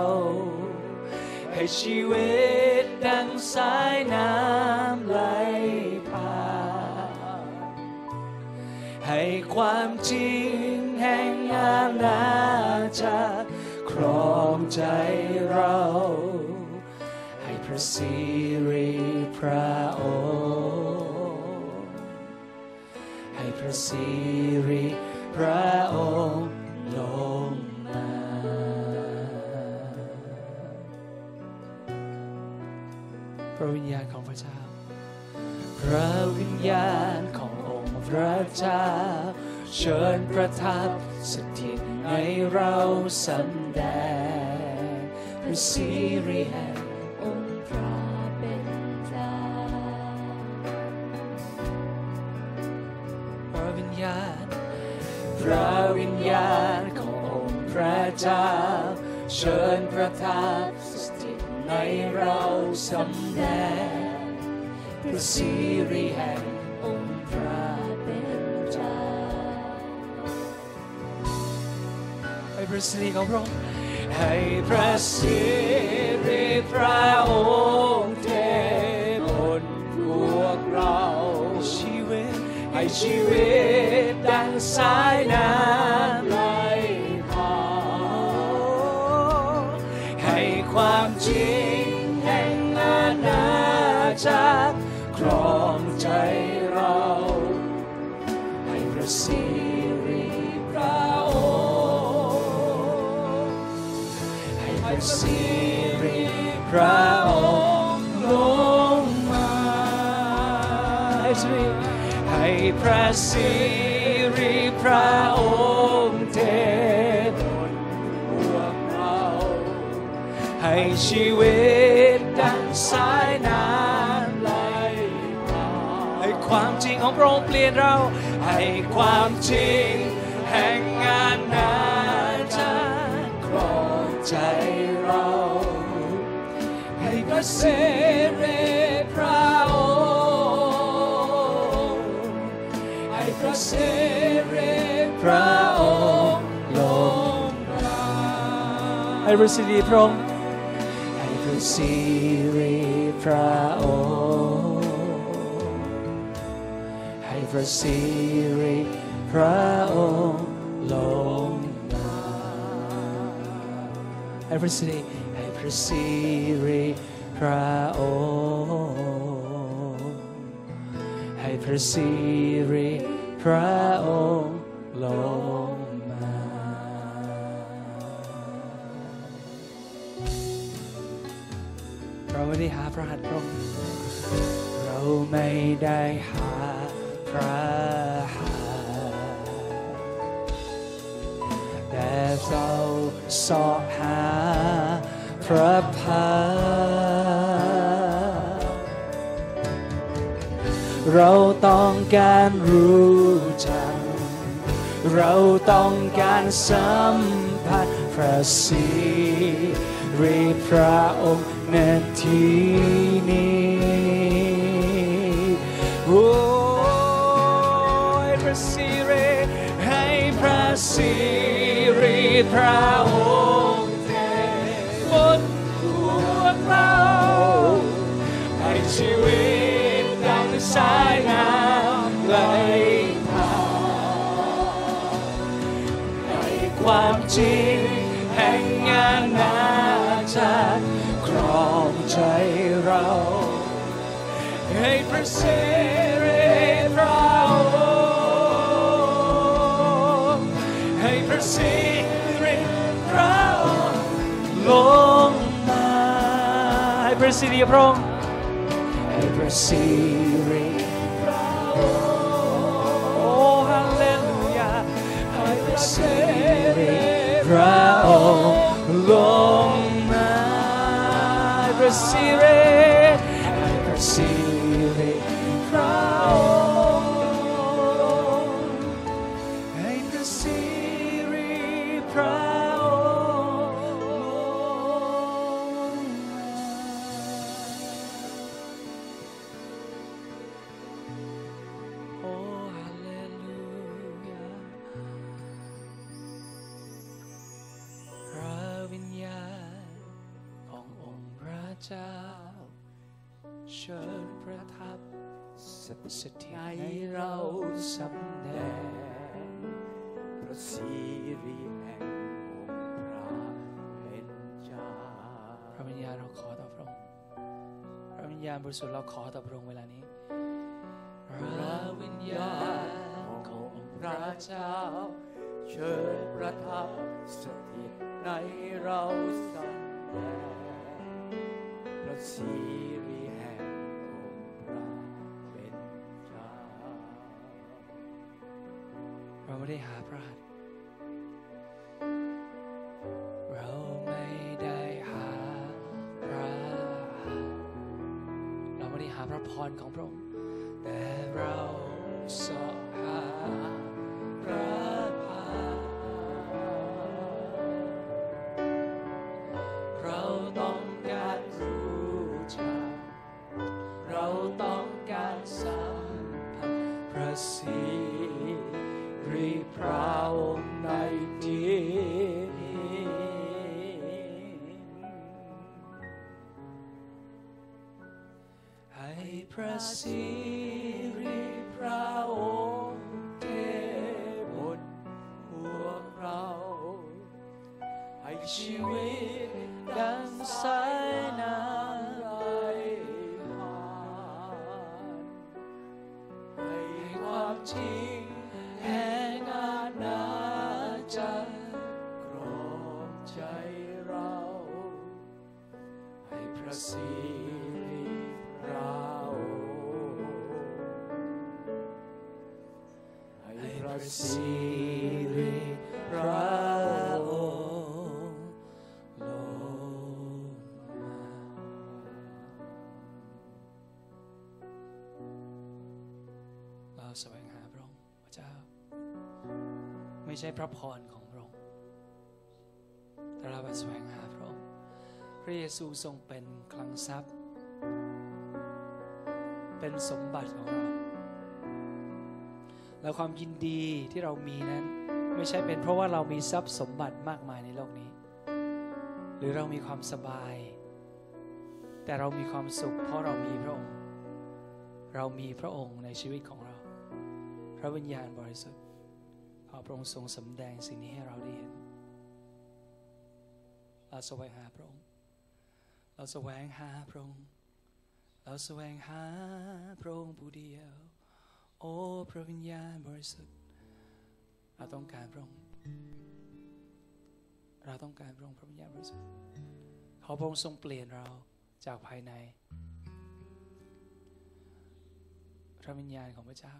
Speaker 1: ให้ชีวิตดังสายน้ำไหลผ่านให้ความจริงแห่งอาณาจักร ใจเรา ให้พระสิริพระองค์ให้พระสิริพระองค์ลงมาพระวิญญาณของพระเจ้า พระวิญญาณขององค์พระเจ้าเชิญประทับสถิตในเราสำแดง สิริแห่ง
Speaker 2: องค์พระเป็นเจ้า
Speaker 1: พระวิญญาณ พระวิญญาณขององค์พระเจ้า เชิญประทับสถิตในเราสำแดงพระสิริแห่ง
Speaker 2: องค์พระเป็นเจ้า
Speaker 1: ให้พระสิริของพระองค์ ให้พระสิริพระองค์เทบนพวกเราชีวิต ให้ชีวิตดังสายน้ำไหลผ่านให้ความจริงแห่งอาณาจักร ระองค์ลงมาให้พระสิริพระองค์เทบนพวกเราให้ชีวิตดังสายน้ำไหลผ่านให้ความจริงของพระองค์เปลี่ยนเรา ให้ความจริงแห่ง ให้พระสิริพระองค์ให้พระสิริพระองค์ลงมาให้พระสิริพระองค์ให้พระสิริพระองค์ให้พระสิริพระองค์ลงมาให้พระสิริให้พระสิริ พระองค์ ให้พระสิริพระองค์ลงมาเราไม่ได้หาพระหัตถ์พระองค์เราไม่ได้หาพระหัตถ์แต่เราสอหาพระพัก เราต้องการรู้จัก เราต้องการสัมผัสพระสิริพระองค์ในที่นี้โอ้ยพระสิริให้พระสิริพระองค์เทบนหัวเราให้ชีวิต สายน้ำไหลผ่านให้ความจริงแห่งงานนาจะครองใจเรา ให้ประเสริพระองค์ให้ประสิริพระองค์ลงมาให้ประสิริพระองค์ให้ประสิริพระองค์ โอ้ฮาเลลูยาให้
Speaker 3: ป
Speaker 1: ร สุทธิ์เราขอต่อพระองค์เวลานี้พระวิญญาณขององค์พระเจ้า
Speaker 3: เชิญประทับสถิตในเราสันแดงพระสิริแห่งองค์พระเป็นเจ้า
Speaker 1: เราไม่ได้หาพระหัตถ์ ระพรของพระองค์ สิริพระองค์ลงมาเราแสวงหาพระองค์พระเจ้า ไม่ใช่พระพรของพระองค์แต่เราไปแสวงหาพระองค์พระเยซูทรงเป็นคลังทรัพย์ เป็นสมบัติของเรา และความยินดีที่เรามีนั้น ไม่ใช่เป็นเพราะว่าเรามีทรัพย์สมบัติมากมายในโลกนี้ หรือเรามีความสบาย แต่เรามีความสุข เพราะเรามีพระองค์ เรามีพระองค์ในชีวิตของเรา พระวิญญาณบริสุทธิ์ขอพระองค์ทรงสำแดงสิ่งนี้ให้เราได้เห็นเราแสวงหาพระองค์ เราแสวงหาพระองค์ เราแสวงหาพระองค์ผู้เดียว โอ้พระวิญญาณบริสุทธิ์เราต้องการพระองค์เราต้องการพระองค์พระวิญญาณบริสุทธิ์ขอพระองค์ทรงเปลี่ยนเราจากภายใน พระวิญญาณของพระเจ้า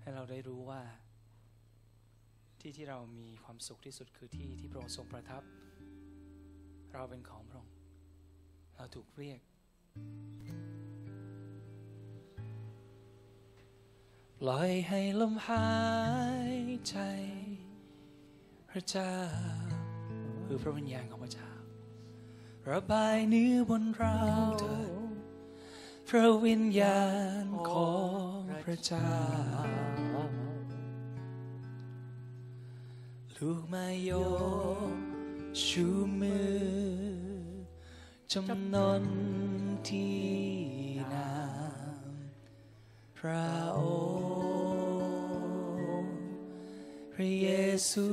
Speaker 1: ให้เราได้รู้ว่า ที่ที่เรามีความสุขที่สุดคือที่ที่พระองค์ทรงประทับ เราเป็นของพระองค์เราถูกเรียก ปล่อยให้ลมหายใจ พระเจ้า คือพระวิญญาณของพระเจ้า ระบายเนื้อบนเราพระวิญญาณของพระเจ้า ลูกมายกชูมือจำนน ที่นามพระองค์พระเยซู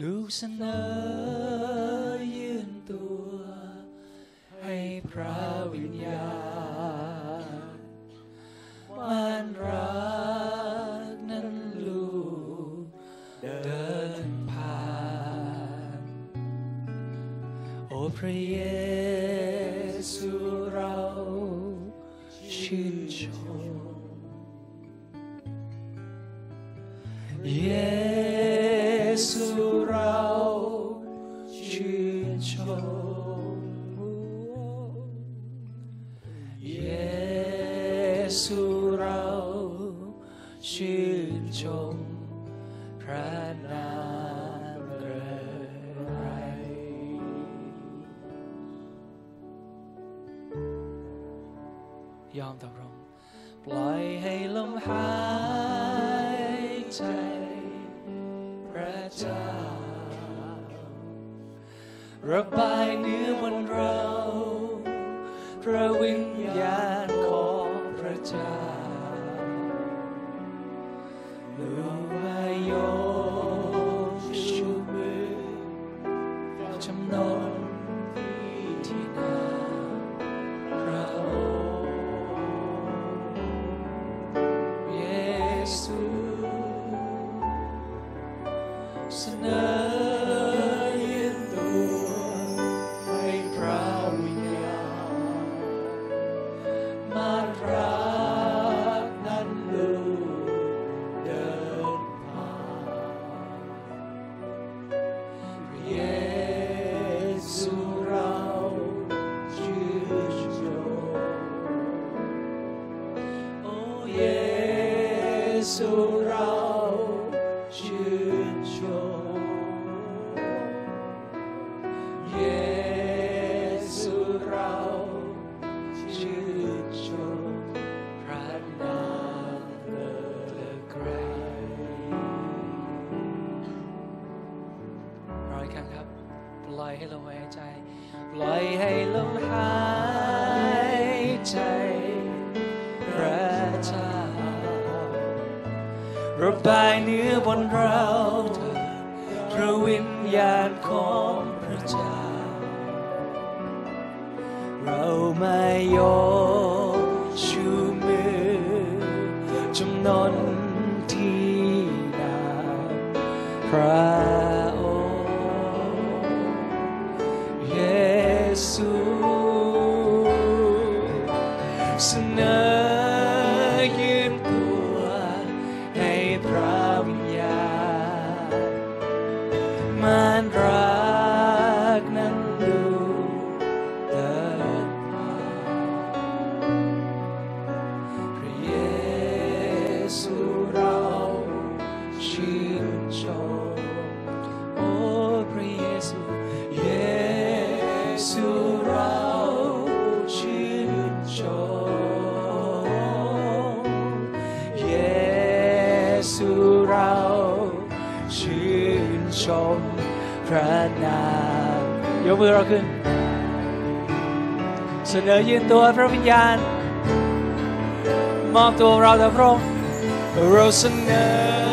Speaker 1: ลูกเสนอิญญาณ มอบตัวเราแต่พระองค์เราเสนอ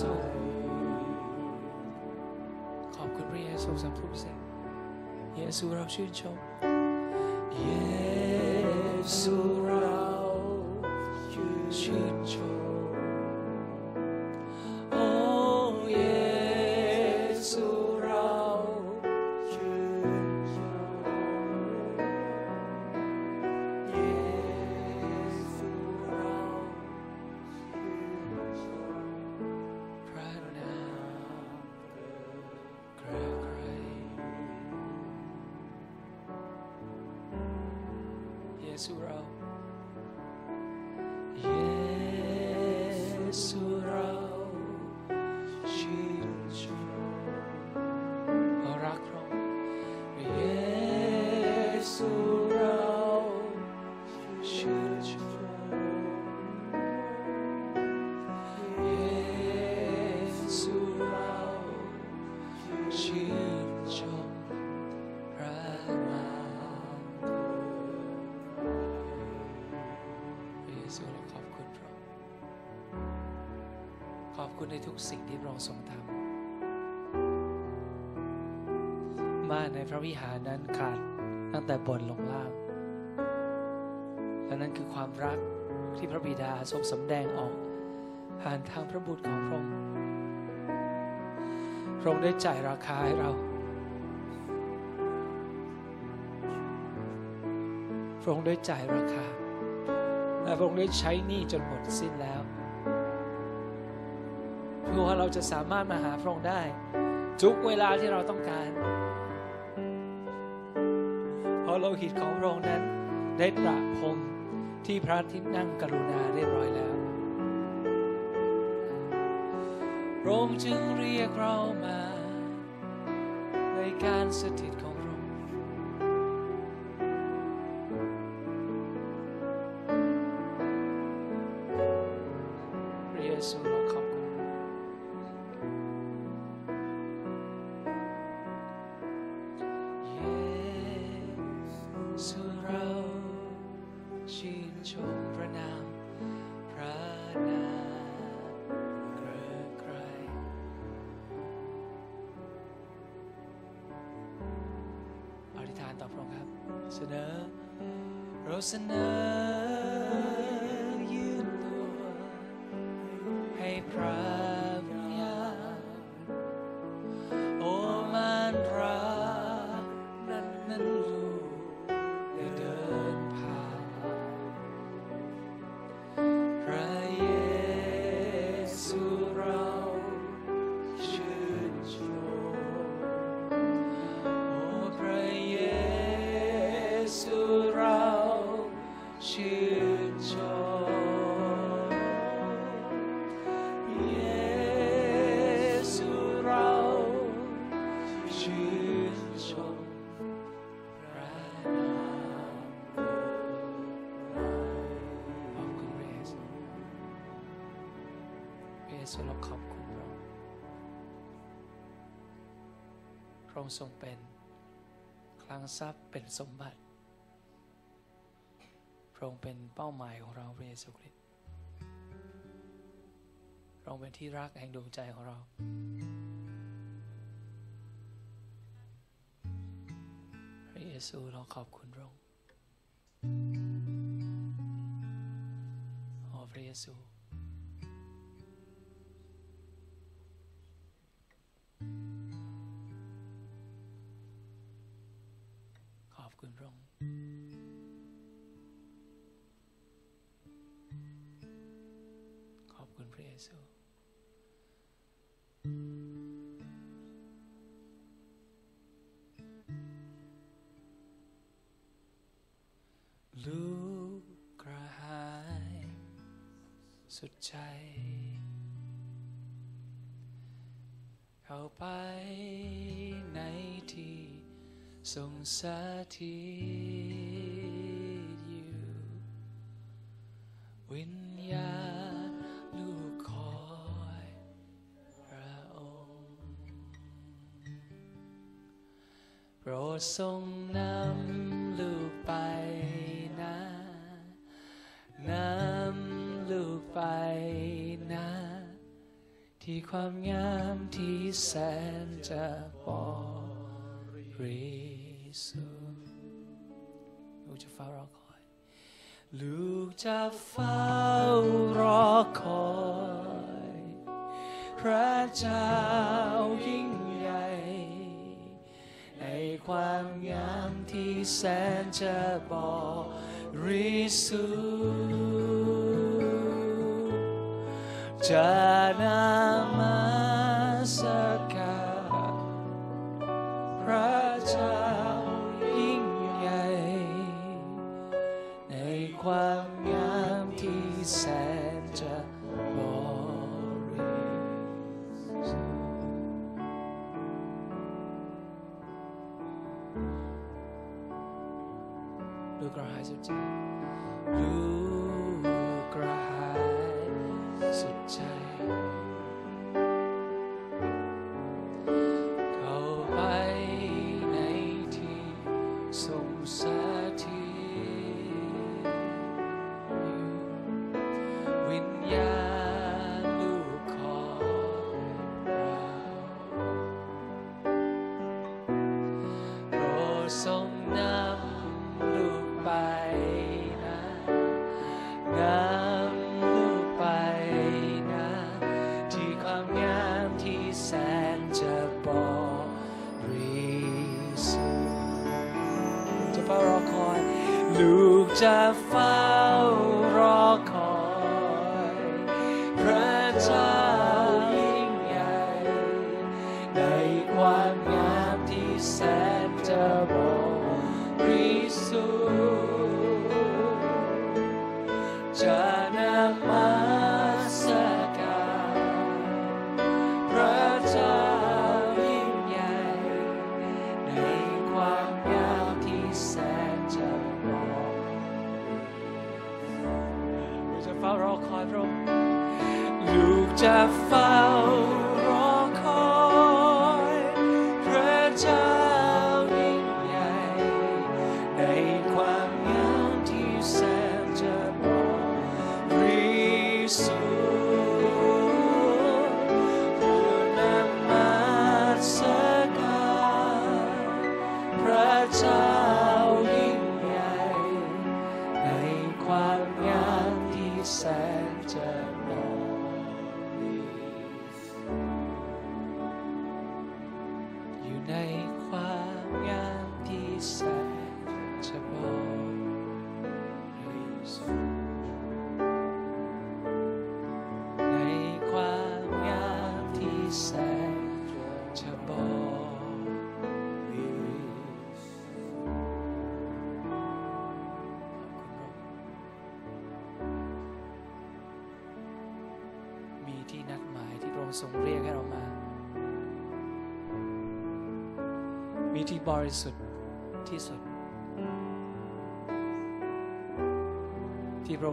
Speaker 1: ซู ขอบคุณพระเยซูสำหรับทุกสิ่งเยซูเราชื่นชม เยซู ค์ทรงทำบ้านในพระวิหารนั้นขาดตั้งแต่บนลงล่างและนั่นคือความรักที่พระบิดาทรงสำแดงออกผ่านทางพระบุตรของพระองค์พระองค์ได้จ่ายราคาให้เราพระองค์ได้จ่ายราคาและพระองค์ได้ใช้หนี้จนหมดสิ้นแล้ว ว่าเราจะสามารถมาหาพระองค์ได้ ทุกเวลาที่เราต้องการ เพราะโลหิตของพระองค์นั้นได้ตระพรมที่พระที่นั่งกรุณาเรียบร้อยแล้วพระองค์จึงเรียกเรามา ในการสถิตของพระองค์พระเยซูเราขอบ เร องค์ทรงเป็นคลังทรัพย์เป็นสมบัติ พระองค์เป็นเป้าหมายของเราพระเยซูคริสต์พระองค์เป็นที่รักแห่งดวงใจของเรา พระเยซูเราขอบคุณ ลูกกระหาย สุดใจ เข้าไปในที่ทรงสถิต ความงามที่แสนจะบริสุทธิ์ลูกจะเฝ้ารอคอย ลูกจะเฝ้ารอคอย พระเจ้ายิ่งใหญ่ในความงามที่แสนจะบริสุทธิ์จะนา ลูกจะเฝ้ารอคอย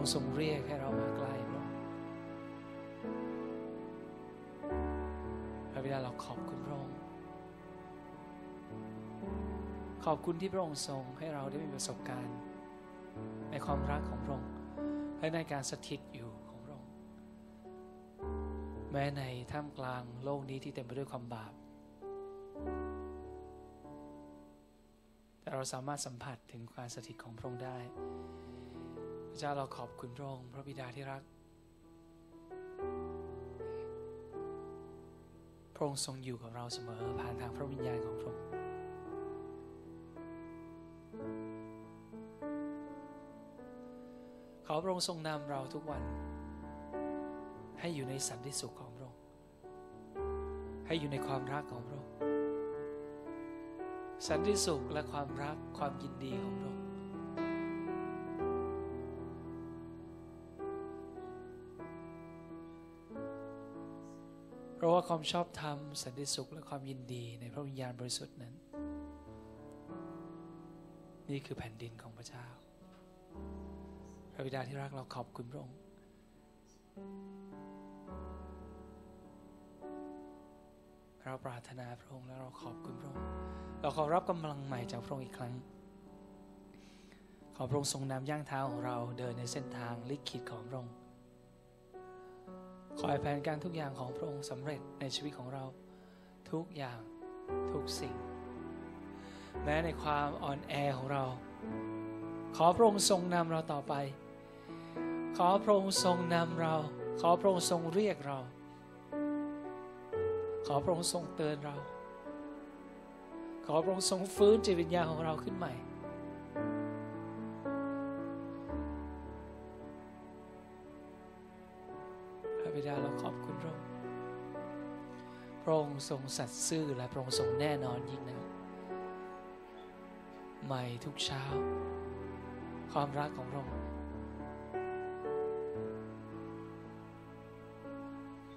Speaker 1: องค์ทรงเรียกให้เรามาใกล้พระองค์พระบิดาเราขอบคุณพระองค์ ขอบคุณที่พระองค์ทรงให้เราได้มีประสบการณ์ ในความรักของพระองค์และในการสถิตอยู่ของพระองค์ แม้ในท่ามกลางโลกนี้ที่เต็มไปด้วยความบาป แต่เราสามารถสัมผัสถึงการสถิตของพระองค์ได้ เจ้าเราขอบคุณพระองค์พระบิดาที่รัก พระองค์ทรงอยู่กับเราเสมอผ่านทางพระวิญญาณของพระองค์ขอพระองค์ทรงนำเราทุกวัน ให้อยู่ในสันติสุขของพระองค์ให้อยู่ในความรักของพระองค์สันติสุขและความรักความยินดีของพระองค์ ความชอบธรรมสันติสุขและความยินดีในพระวิญญาณบริสุทธิ์นั้น นี่คือแผ่นดินของพระเจ้า พระบิดาที่รักเราขอบคุณพระองค์เราปรารถนาพระองค์และเราขอบคุณพระองค์เราขอรับกำลังใหม่จากพระองค์อีกครั้ง ขอพระองค์ทรงนำย่างเท้าของเราเดินในเส้นทางลิขิตของพระองค์ ขอให้แผนการทุกอย่างของพระองค์สำเร็จในชีวิตของเราทุกอย่างทุกสิ่ง แม้ในความอ่อนแอของเรา ขอพระองค์ทรงนำเราต่อไป ขอพระองค์ทรงนำเรา ขอพระองค์ทรงเรียกเรา ขอพระองค์ทรงเตือนเรา ขอพระองค์ทรงฟื้นจิตวิญญาณของเราขึ้นใหม่ พระองค์ทรงสัตย์ซื่อและพระองค์ทรงแน่นอนยิ่งนะใหม่ทุกเช้า ความรักของพระองค์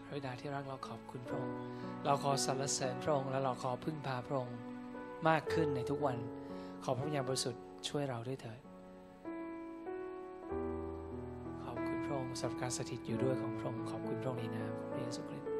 Speaker 1: พระบิดาที่รักเราขอบคุณพระองค์ เราขอสรรเสริญพระองค์และเราขอพึ่งพาพระองค์มากขึ้นในทุกวัน ขอพระวิญญาณบริสุทธิ์ช่วยเราด้วยเถิด ขอบคุณพระองค์สำหรับการสถิตอยู่ด้วยของพระองค์ ขอบคุณพระองค์ในนามพระเยซูคริสต์